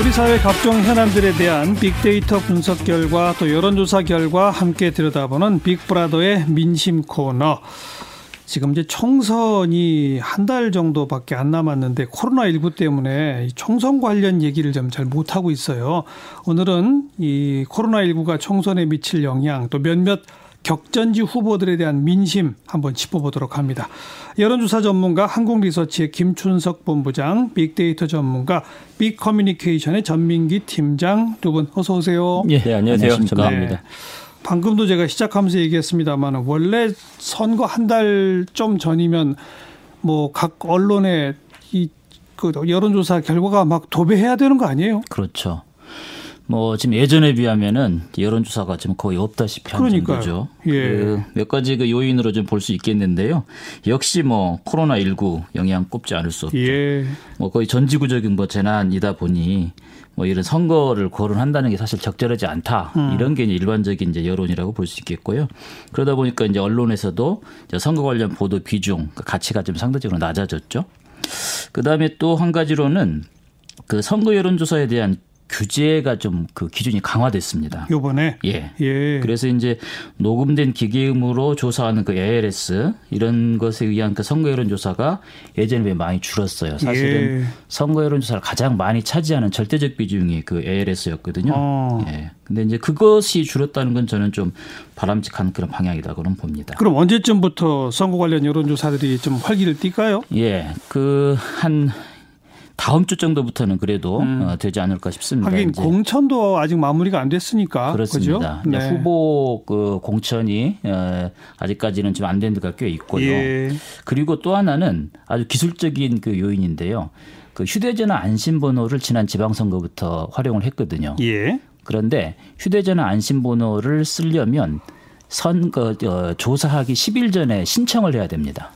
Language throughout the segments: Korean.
우리 사회 각종 현안들에 대한 빅데이터 분석 결과 또 여론조사 결과 함께 들여다보는 빅브라더의 민심 코너. 지금 이제 총선이 한 달 정도밖에 안 남았는데 코로나19 때문에 총선 관련 얘기를 좀 잘 못하고 있어요. 오늘은 이 코로나19가 총선에 미칠 영향 또 몇몇 격전지 후보들에 대한 민심 한번 짚어보도록 합니다. 여론조사 전문가 한국리서치의 김춘석 본부장, 빅데이터 전문가, 빅커뮤니케이션의 전민기 팀장 두 분 어서 오세요. 예, 네, 안녕하세요. 전민기입니다. 네. 방금도 제가 시작하면서 얘기했습니다만 원래 선거 한 달 좀 전이면 뭐 각 언론에 이그 여론조사 결과가 막 도배해야 되는 거 아니에요? 그렇죠. 뭐 지금 예전에 비하면은 여론조사가 지금 거의 없다시피 한 그러니까요. 정도죠. 예. 그몇 가지 그 요인으로 좀 볼 수 있겠는데요. 역시 뭐 코로나 19 영향 꼽지 않을 수 없죠. 예. 뭐 거의 전지구적인 뭐 재난이다 보니 뭐 이런 선거를 거론한다는 게 사실 적절하지 않다 음. 이런 게 이제 일반적인 이제 여론이라고 볼 수 있겠고요. 그러다 보니까 이제 언론에서도 이제 선거 관련 보도 비중 그 가치가 좀 상대적으로 낮아졌죠. 그 다음에 또 한 가지로는 그 선거 여론조사에 대한 규제가 좀 그 기준이 강화됐습니다. 요번에 예. 예. 그래서 이제 녹음된 기계음으로 조사하는 그 ALS 이런 것에 의한 그 선거 여론 조사가 예전에 비해 많이 줄었어요. 사실은 예. 선거 여론 조사를 가장 많이 차지하는 절대적 비중이 그 ALS였거든요. 어. 예. 근데 이제 그것이 줄었다는 건 저는 좀 바람직한 그런 방향이다고는 봅니다. 그럼 언제쯤부터 선거 관련 여론 조사들이 좀 활기를 띨까요? 예. 그한 다음 주 정도부터는 그래도 음. 어, 되지 않을까 싶습니다. 하긴 이제. 공천도 아직 마무리가 안 됐으니까 그렇습니다. 네. 후보 그 공천이 어, 아직까지는 좀 안 된 데가 꽤 있고요. 예. 그리고 또 하나는 아주 기술적인 그 요인인데요. 그 휴대전화 안심번호를 지난 지방선거부터 활용을 했거든요. 예. 그런데 휴대전화 안심번호를 쓰려면 선거 어, 조사하기 10일 전에 신청을 해야 됩니다.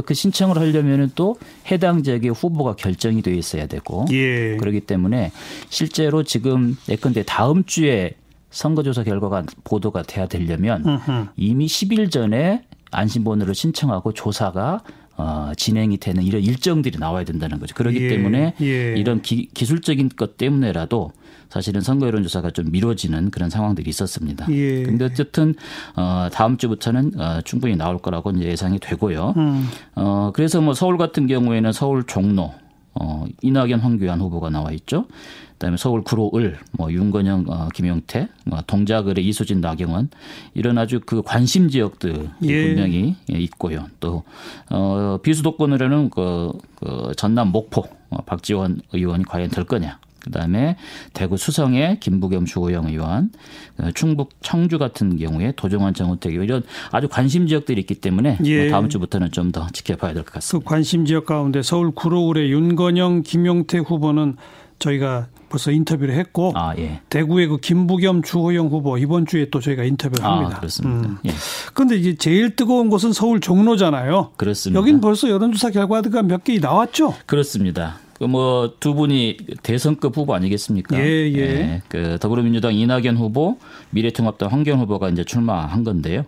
그 신청을 하려면은 또 해당 지역의 후보가 결정이 돼 있어야 되고 예. 그렇기 때문에 실제로 지금 예컨대 다음 주에 선거조사 결과가 보도가 돼야 되려면 으흠. 이미 10일 전에 안심번호를 신청하고 조사가 어, 진행이 되는 이런 일정들이 나와야 된다는 거죠. 그렇기 예. 때문에 예. 이런 기, 기술적인 것 때문에라도 사실은 선거 여론조사가 좀 미뤄지는 그런 상황들이 있었습니다. 예. 근데 어쨌든 어 다음 주부터는 어 충분히 나올 거라고 이제 예상이 되고요. 음. 어 그래서 뭐 서울 같은 경우에는 서울 종로 어 이낙연 황교안 후보가 나와 있죠. 그다음에 서울 구로을, 뭐 윤건영, 어, 김용태, 뭐 동작을의 이수진, 나경원 이런 아주 그 관심 지역들이 예. 분명히 있고요. 또 어, 비수도권으로는 그, 그 전남 목포 어, 박지원 의원이 과연 될 거냐. 그다음에 대구 수성의 김부겸 주호영 의원, 어, 충북 청주 같은 경우에 도정환 정우택 의원 이런 아주 관심 지역들이 있기 때문에 예. 뭐 다음 주부터는 좀 더 지켜봐야 될 것 같습니다. 그 관심 지역 가운데 서울 구로울의 윤건영, 김용태 후보는 저희가 벌써 인터뷰를 했고 아, 예. 대구의 그 김부겸 주호영 후보 이번 주에 또 저희가 인터뷰를 아, 합니다. 그렇습니다. 음. 예. 그런데 이제 제일 뜨거운 곳은 서울 종로잖아요. 그렇습니다. 여긴 벌써 여론조사 결과가 몇 개 나왔죠? 그렇습니다. 그 뭐 두 분이 대선급 후보 아니겠습니까? 예, 예. 예. 그 더불어민주당 이낙연 후보, 미래통합당 황교안 후보가 이제 출마한 건데요.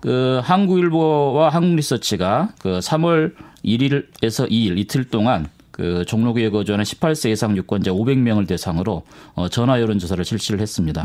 그 한국일보와 한국리서치가 그 3월 1일에서 2일 이틀 동안 그 종로구에 거주하는 18세 이상 유권자 500명을 대상으로 어, 전화 여론조사를 실시를 했습니다.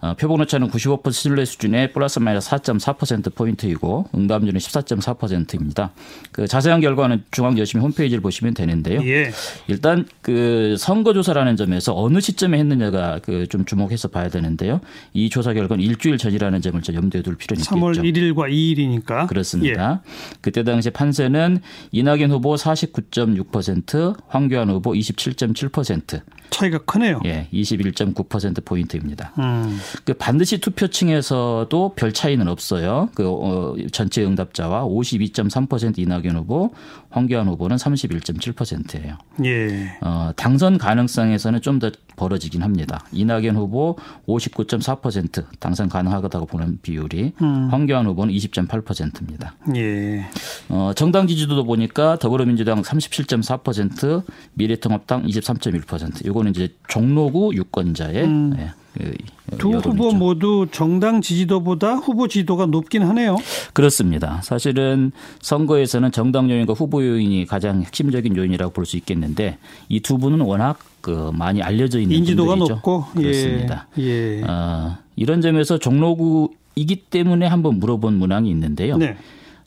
어, 표본 오차는 95% 신뢰 수준의 플러스 마이너스 4.4% 포인트이고 응답률은 14.4%입니다. 그 자세한 결과는 중앙여심 홈페이지를 보시면 되는데요. 예. 일단 그 선거조사라는 점에서 어느 시점에 했느냐가 그 좀 주목해서 봐야 되는데요. 이 조사 결과는 일주일 전이라는 점을 좀 염두에 둘 필요는 있겠죠. 3월 1일과 2일이니까. 그렇습니다. 예. 그때 당시 판세는 이낙연 후보 49.6% 황교안 후보 27.7%. 차이가 크네요. 예, 21.9% 포인트입니다. 음. 그 반드시 투표층에서도 별 차이는 없어요. 그 어, 전체 응답자와 52.3% 이낙연 후보, 황교안 후보는 31.7%예요. 예. 어, 당선 가능성에서는 좀 더 벌어지긴 합니다. 이낙연 후보 59.4% 당선 가능하다고 보는 비율이 음. 황교안 후보는 20.8%입니다. 예. 어, 정당 지지도도 보니까 더불어민주당 37.4%, 미래통합당 23.1%. 이 거는 이제 종로구 유권자의 음. 예, 두 후보 모두 정당 지지도보다 후보 지지도가 높긴 하네요. 그렇습니다. 사실은 선거에서는 정당 요인과 후보 요인이 가장 핵심적인 요인이라고 볼 수 있겠는데 이 두 분은 워낙 그 많이 알려져 있는 인지도가 분들이죠. 높고 그렇습니다. 예. 예. 어, 이런 점에서 종로구이기 때문에 한번 물어본 문항이 있는데요. 네.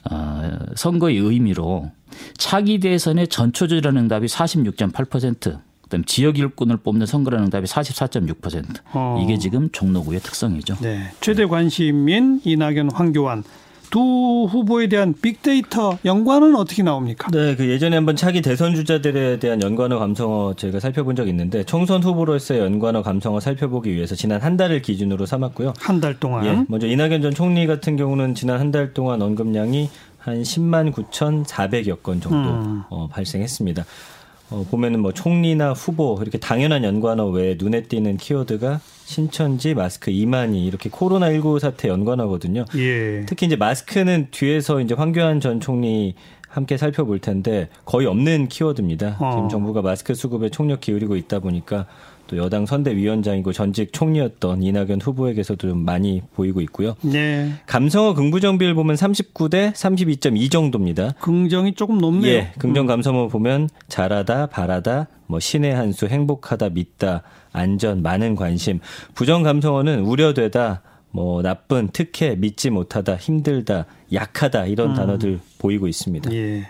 어, 선거의 의미로 차기 대선의 전초절이라는 응답이 46.8%, 그다음 지역 일꾼을 뽑는 선거라는 응답이 44.6%. 어. 이게 지금 종로구의 특성이죠. 네. 최대 관심인 이낙연, 황교안 두 후보에 대한 빅데이터 연관은 어떻게 나옵니까? 네, 그 예전에 한번 차기 대선 주자들에 대한 연관어 감성어 저희가 살펴본 적이 있는데 총선 후보로서의 연관어 감성어 살펴보기 위해서 지난 한 달을 기준으로 삼았고요. 한 달 동안. 예, 먼저 이낙연 전 총리 같은 경우는 지난 한 달 동안 언급량이 한 10만 9,400여 건 정도 음. 어, 발생했습니다. 어, 보면은 뭐 총리나 후보 이렇게 당연한 연관어 외에 눈에 띄는 키워드가 신천지 마스크 2만이 이렇게 코로나 19 사태 연관어거든요. 예. 특히 이제 마스크는 뒤에서 이제 황교안 전 총리 함께 살펴볼 텐데 거의 없는 키워드입니다. 어. 지금 정부가 마스크 수급에 총력 기울이고 있다 보니까 또 여당 선대위원장이고 전직 총리였던 이낙연 후보에게서도 좀 많이 보이고 있고요. 네. 감성어 긍부정 비율 보면 39대 32.2 정도입니다. 긍정이 조금 높네요. 예, 긍정 감성어 보면 잘하다, 바라다, 뭐 신의 한 수, 행복하다, 믿다, 안전, 많은 관심. 부정 감성어는 우려되다, 뭐 나쁜, 특혜, 믿지 못하다, 힘들다, 약하다 이런 단어들 보이고 있습니다. 예.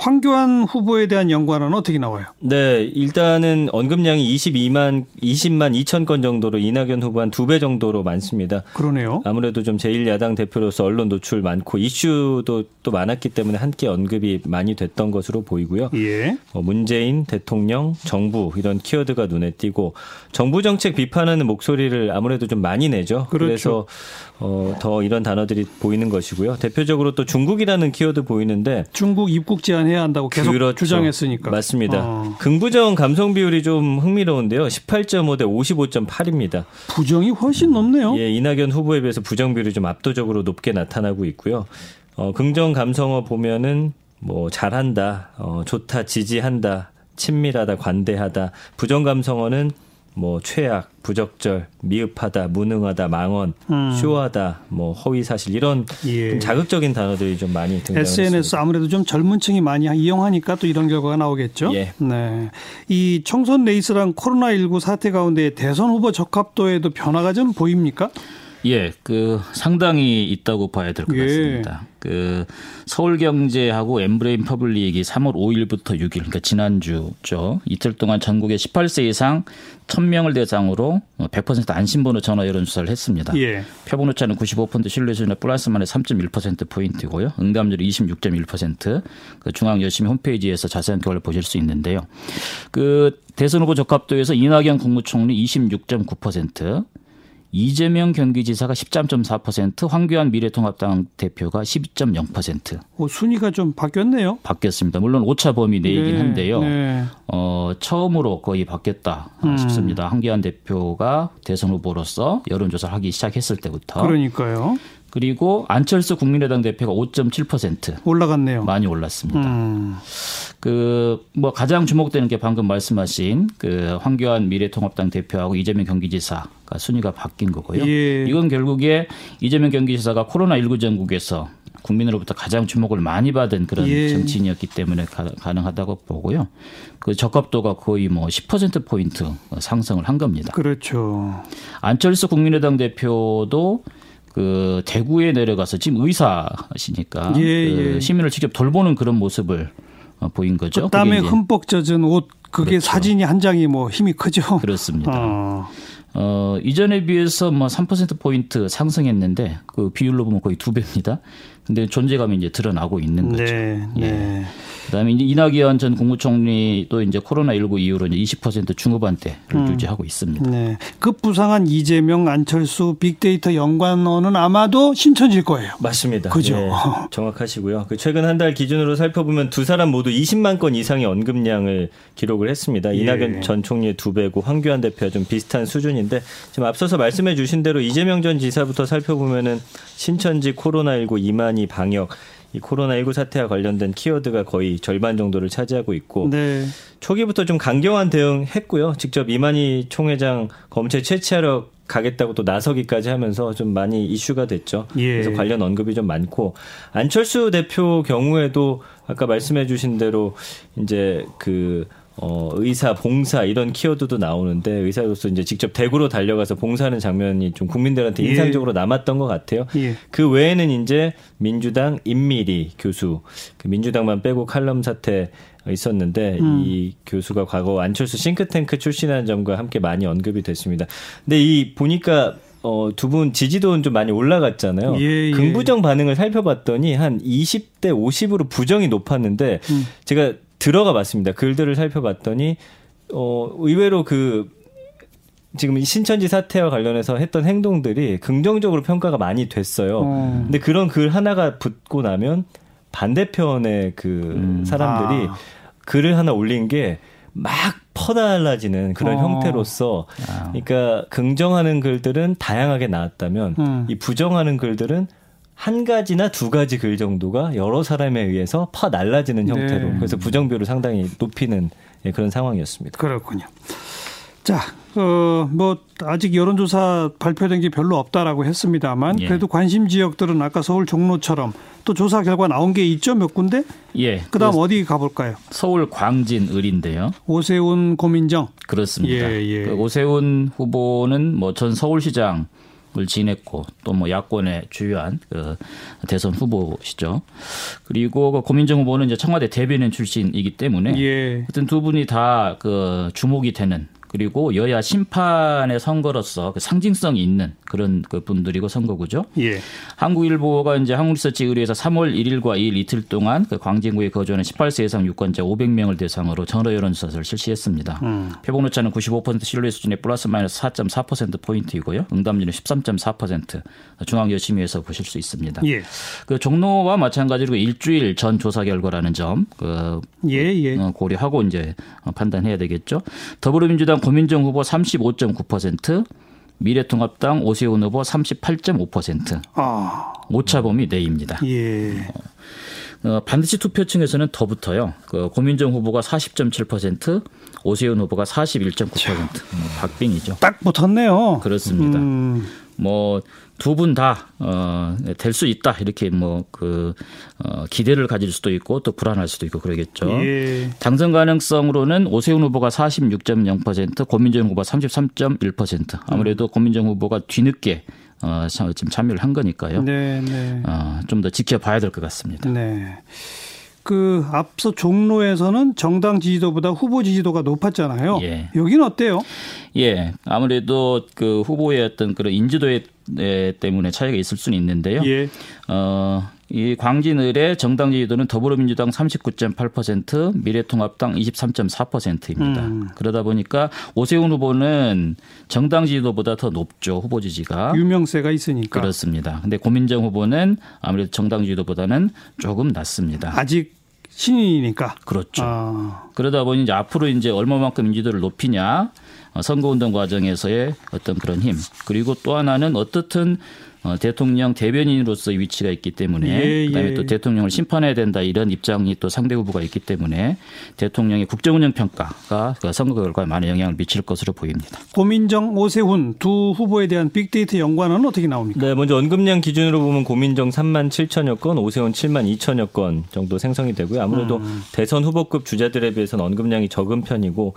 황교안 후보에 대한 연관은 어떻게 나와요? 네, 일단은 언급량이 22만, 20만 2천 건 정도로 이낙연 후보 한 두 배 정도로 많습니다. 그러네요. 아무래도 좀 제1야당 대표로서 언론 노출 많고 이슈도 또 많았기 때문에 함께 언급이 많이 됐던 것으로 보이고요. 예. 어, 문재인 대통령, 정부 이런 키워드가 눈에 띄고 정부 정책 비판하는 목소리를 아무래도 좀 많이 내죠. 그렇죠. 래서 어, 더 이런 단어들이 보이는 것이고요. 대표적으로 또 중국이라는 키워드 보이는데 중국 입국 제한 해야 한다고 계속 그렇죠. 주장했으니까. 맞습니다. 어. 긍부정 감성 비율이 좀 흥미로운데요. 18.5 대 55.8입니다. 부정이 훨씬 높네요. 예, 이낙연 후보에 비해서 부정 비율이 좀 압도적으로 높게 나타나고 있고요. 어, 긍정 감성어 보면은 뭐 잘한다, 어, 좋다, 지지한다, 친밀하다, 관대하다. 부정 감성어는 뭐 최악, 부적절, 미흡하다, 무능하다, 망언, 음. 쇼하다, 뭐 허위 사실 이런 예. 좀 자극적인 단어들이 좀 많이 등장했습니다. SNS 아무래도 좀 젊은 층이 많이 이용하니까 또 이런 결과가 나오겠죠. 예. 네. 이 총선 레이스랑 코로나 19 사태 가운데 대선 후보 적합도에도 변화가 좀 보입니까? 예, 그 상당히 있다고 봐야 될것 예. 같습니다. 그 서울경제하고 엠브레인 퍼블릭이 3월 5일부터 6일, 그러니까 지난주죠. 이틀 동안 전국에 18세 이상 1000명을 대상으로 100% 안심번호 전화 여론조사를 했습니다. 예. 표본오차는 95% 신뢰 수준의 플러스마이너스 3.1% 포인트고요. 응답률이 26.1%. 그 중앙여심위 홈페이지에서 자세한 결과를 보실 수 있는데요. 그 대선 후보 적합도에서 이낙연 국무총리 26.9%, 이재명 경기지사가 13.4%, 황교안 미래통합당 대표가 12.0% 어, 순위가 좀 바뀌었네요. 바뀌었습니다. 물론 오차 범위 내이긴 네, 한데요. 네. 어, 처음으로 거의 바뀌었다 음. 싶습니다. 황교안 대표가 대선 후보로서 여론조사를 하기 시작했을 때부터. 그러니까요. 그리고 안철수 국민의당 대표가 5.7% 올라갔네요. 많이 올랐습니다. 음. 그뭐 가장 주목되는 게 방금 말씀하신 그 황교안 미래통합당 대표하고 이재명 경기지사 가 순위가 바뀐 거고요. 예. 이건 결국에 이재명 경기지사가 코로나19 전국에서 국민으로부터 가장 주목을 많이 받은 그런 예. 정치인이었기 때문에 가, 가능하다고 보고요. 그 적합도가 거의 뭐 10% 포인트 상승을 한 겁니다. 그렇죠. 안철수 국민의당 대표도 그 대구에 내려가서 지금 의사시니까 예, 그 예. 시민을 직접 돌보는 그런 모습을 어, 보인 거죠. 그 땀에 흠뻑 젖은 옷 그게 그렇죠. 사진이 한 장이 뭐 힘이 크죠. 그렇습니다. 어. 어, 이전에 비해서 뭐 3% 포인트 상승했는데 그 비율로 보면 거의 두 배입니다. 근데 존재감이 이제 드러나고 있는 거죠. 네, 네. 그다음에 이제 이낙연 전 국무총리도 이제 코로나 19 이후로 이제 20% 중후반대를 음. 유지하고 있습니다. 네. 급부상한 이재명, 안철수 빅데이터 연관어는 아마도 신천지일 거예요. 맞습니다. 그죠. 예, 정확하시고요. 그 최근 한 달 기준으로 살펴보면 두 사람 모두 20만 건 이상의 언급량을 기록을 했습니다. 예. 이낙연 전 총리의 두 배고 황교안 대표와 좀 비슷한 수준인데 지금 앞서서 말씀해 주신 대로 이재명 전 지사부터 살펴보면은 신천지 코로나 19 이만희 방역 이 코로나19 사태와 관련된 키워드가 거의 절반 정도를 차지하고 있고 네. 초기부터 좀 강경한 대응했고요. 직접 이만희 총회장 검찰 채취하러 가겠다고 또 나서기까지 하면서 좀 많이 이슈가 됐죠. 예. 그래서 관련 언급이 좀 많고 안철수 대표 경우에도 아까 말씀해 주신 대로 이제 그 어, 의사, 봉사 이런 키워드도 나오는데 의사로서 이제 직접 대구로 달려가서 봉사하는 장면이 좀 국민들한테 예. 인상적으로 남았던 것 같아요. 예. 그 외에는 이제 민주당 임미리 교수, 그 민주당만 빼고 칼럼 사태 있었는데 음. 이 교수가 과거 안철수 싱크탱크 출신하는 점과 함께 많이 언급이 됐습니다. 근데 이 보니까 어, 두 분 지지도는 좀 많이 올라갔잖아요. 예, 예. 긍부정 반응을 살펴봤더니 한 20대 50으로 부정이 높았는데 음. 제가 들어가 봤습니다. 글들을 살펴봤더니 어 의외로 그 지금 신천지 사태와 관련해서 했던 행동들이 긍정적으로 평가가 많이 됐어요. 어. 근데 그런 글 하나가 붙고 나면 반대편의 그 음. 사람들이 아. 글을 하나 올린 게 막 퍼달라지는 그런 어. 형태로서 아. 그러니까 긍정하는 글들은 다양하게 나왔다면 음. 이 부정하는 글들은 한 가지나 두 가지 글 정도가 여러 사람에 의해서 파 날라지는 네. 형태로 네. 그래서 부정비율을 상당히 높이는 예, 그런 상황이었습니다. 그렇군요. 자, 어, 뭐 아직 여론조사 발표된 게 별로 없다라고 했습니다만 예. 그래도 관심 지역들은 아까 서울 종로처럼 또 조사 결과 나온 게 있죠 몇 군데? 예. 그다음 어디 가볼까요? 서울 광진 을인데요. 오세훈 고민정. 그렇습니다. 예, 예. 그 오세훈 후보는 뭐 전 서울시장 을 지냈고 또 뭐 야권의 주요한 그 대선 후보시죠. 그리고 그 고민정 후보는 이제 청와대 대변인 출신이기 때문에 예. 하여튼 두 분이 다 그 주목이 되는 그리고 여야 심판의 선거로서 그 상징성이 있는 그런 그 분들이고 선거구죠. 예. 한국일보가 이제 한국리서치 의뢰에서 3월 1일과 2일 이틀 동안 그 광진구에 거주하는 18세 이상 유권자 500명을 대상으로 전화 여론조사를 실시했습니다. 음. 표본 오차는 95% 신뢰 수준의 플러스 마이너스 4.4% 포인트이고요. 응답률은 13.4% 중앙여심위에서 보실 수 있습니다. 예. 그 종로와 마찬가지로 일주일 전 조사 결과라는 점 그 예, 예. 어, 고려하고 이제 판단해야 되겠죠. 더불어민주당 고민정 후보 35.9%, 미래통합당 오세훈 후보 38.5%. 아. 오차범위 내입니다. 예. 어, 반드시 투표층에서는 더 붙어요. 그 고민정 후보가 40.7%, 오세훈 후보가 41.9%. 뭐 박빙이죠. 딱 붙었네요. 그렇습니다. 음. 뭐 두 분 다, 어, 될수 있다. 이렇게 뭐, 그, 어, 기대를 가질 수도 있고 또 불안할 수도 있고 그러겠죠. 예. 당선 가능성으로는 오세훈 후보가 46.0%, 고민정 후보가 33.1%. 아무래도 음. 고민정 후보가 뒤늦게 어, 지금 참여를 한 거니까요. 네, 네. 어, 좀 더 지켜봐야 될 것 같습니다. 네. 그 앞서 종로에서는 정당 지지도보다 후보 지지도가 높았잖아요. 예. 여기는 어때요? 예, 아무래도 그 후보의 어떤 그런 인지도에 때문에 차이가 있을 수는 있는데요. 예. 어, 이 광진을의 정당 지지도는 더불어민주당 39.8%, 미래통합당 23.4%입니다. 음. 그러다 보니까 오세훈 후보는 정당 지지도보다 더 높죠. 후보 지지가. 유명세가 있으니까. 그렇습니다. 근데 고민정 후보는 아무래도 정당 지지도보다는 조금 낮습니다. 아직 신인이니까. 그렇죠. 아. 그러다 보니 이제 앞으로 이제 얼마만큼 인지도를 높이냐 어, 선거운동 과정에서의 어떤 그런 힘 그리고 또 하나는 어떻든 어, 대통령 대변인으로서의 위치가 있기 때문에 예, 그다음에 예. 또 대통령을 심판해야 된다 이런 입장이 또 상대 후보가 있기 때문에 대통령의 국정운영 평가가 그 선거 결과에 많은 영향을 미칠 것으로 보입니다. 고민정, 오세훈 두 후보에 대한 빅데이터 연관은 어떻게 나옵니까? 네, 먼저 언급량 기준으로 보면 고민정 3만 7천여 건, 오세훈 7만 2천여 건 정도 생성이 되고요. 아무래도 음. 대선 후보급 주자들에 비해서는 언급량이 적은 편이고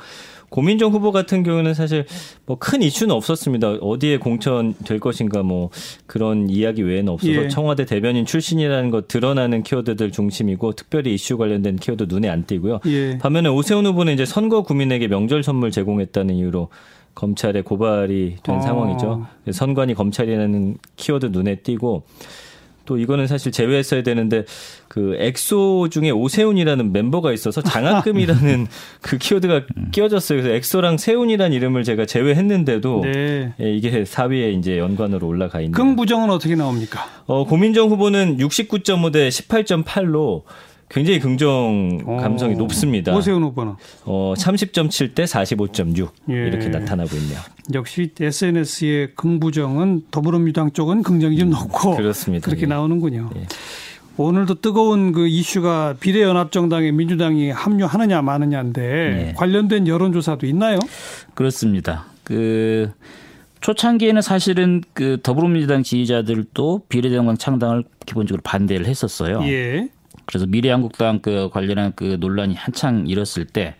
고민정 후보 같은 경우는 사실 뭐 큰 이슈는 없었습니다. 어디에 공천 될 것인가 뭐 그런 이야기 외에는 없어서 예. 청와대 대변인 출신이라는 것 드러나는 키워드들 중심이고 특별히 이슈 관련된 키워드 눈에 안 띄고요. 예. 반면에 오세훈 후보는 이제 선거 구민에게 명절 선물 제공했다는 이유로 검찰에 고발이 된 어. 상황이죠. 선관위 검찰이라는 키워드 눈에 띄고 또 이거는 사실 제외했어야 되는데 그 엑소 중에 오세훈이라는 멤버가 있어서 장학금이라는 그 키워드가 끼워졌어요. 그래서 엑소랑 세훈이라는 이름을 제가 제외했는데도 네. 예, 이게 4위에 이제 연관으로 올라가 있는. 긍부정은 어떻게 나옵니까? 어, 고민정 후보는 69.5 대 18.8로 굉장히 긍정 감성이 오, 높습니다. 오세훈 후보는 어 30.7 대 45.6 예. 이렇게 나타나고 있네요. 역시 SNS의 긍부정은 더불어민주당 쪽은 긍정이 좀 높고 그렇습니다. 그렇게 예. 나오는군요. 예. 오늘도 뜨거운 그 이슈가 비례연합정당에 민주당이 합류하느냐 마느냐인데 네. 관련된 여론조사도 있나요? 그렇습니다. 그 초창기에는 사실은 그 더불어민주당 지지자들도 비례정당 창당을 기본적으로 반대를 했었어요. 예. 그래서 미래한국당 그 관련한 그 논란이 한창 일었을 때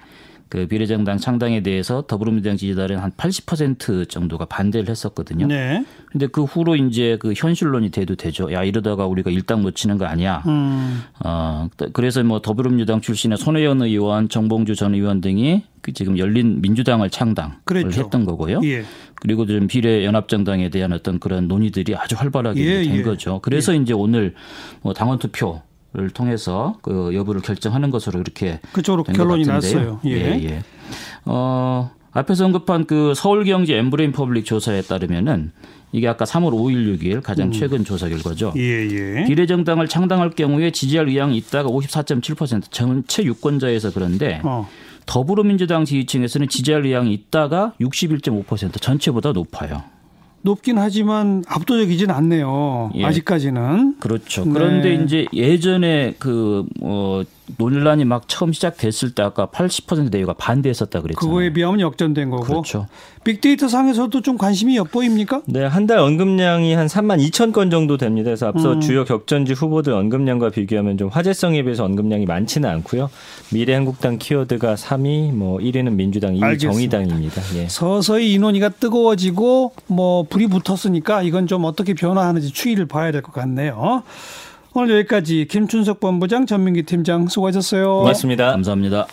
그 비례정당 창당에 대해서 더불어민주당 지지자들은 한 80% 정도가 반대를 했었거든요. 네. 근데 그 후로 이제 그 현실론이 돼도 되죠. 야 이러다가 우리가 일당 놓치는 거 아니야. 음. 어 그래서 뭐 더불어민주당 출신의 손혜원 의원, 정봉주 전 의원 등이 그 지금 열린 민주당을 창당을 그랬죠. 했던 거고요. 예. 그리고 좀 비례 연합정당에 대한 어떤 그런 논의들이 아주 활발하게 예, 된 예. 거죠. 그래서 예. 이제 오늘 뭐 당원 투표 를 통해서 그 여부를 결정하는 것으로 이렇게 그쪽으로 결론이 났어요. 예. 예, 예. 어, 앞에서 언급한 그 서울경제 엠브레인 퍼블릭 조사에 따르면은 이게 아까 3월 5일 6일 가장 음. 최근 조사 결과죠. 예, 예. 비례정당을 창당할 경우에 지지할 의향이 있다가 54.7% 전체 유권자에서 그런데 어. 더불어민주당 지지층에서는 지지할 의향이 있다가 61.5% 전체보다 높아요. 높긴 하지만 압도적이진 않네요. 예. 아직까지는. 그렇죠. 그런데 네. 이제 예전에 그, 어, 논란이 막 처음 시작됐을 때 아까 80% 내외가 반대했었다 그랬잖아요. 그거에 비하면 역전된 거고. 그렇죠. 빅데이터 상에서도 좀 관심이 엿보입니까? 네, 한 달 언급량이 한 3만 2천 건 정도 됩니다. 그래서 앞서 음. 주요 격전지 후보들 언급량과 비교하면 좀 화제성에 비해서 언급량이 많지는 않고요. 미래한국당 키워드가 3위, 뭐 1위는 민주당, 2위 알겠습니다. 정의당입니다. 예. 서서히 인원이가 뜨거워지고 뭐 불이 붙었으니까 이건 좀 어떻게 변화하는지 추이를 봐야 될 것 같네요. 오늘 여기까지 김춘석 본부장 전민기 팀장 수고하셨어요. 고맙습니다. 감사합니다.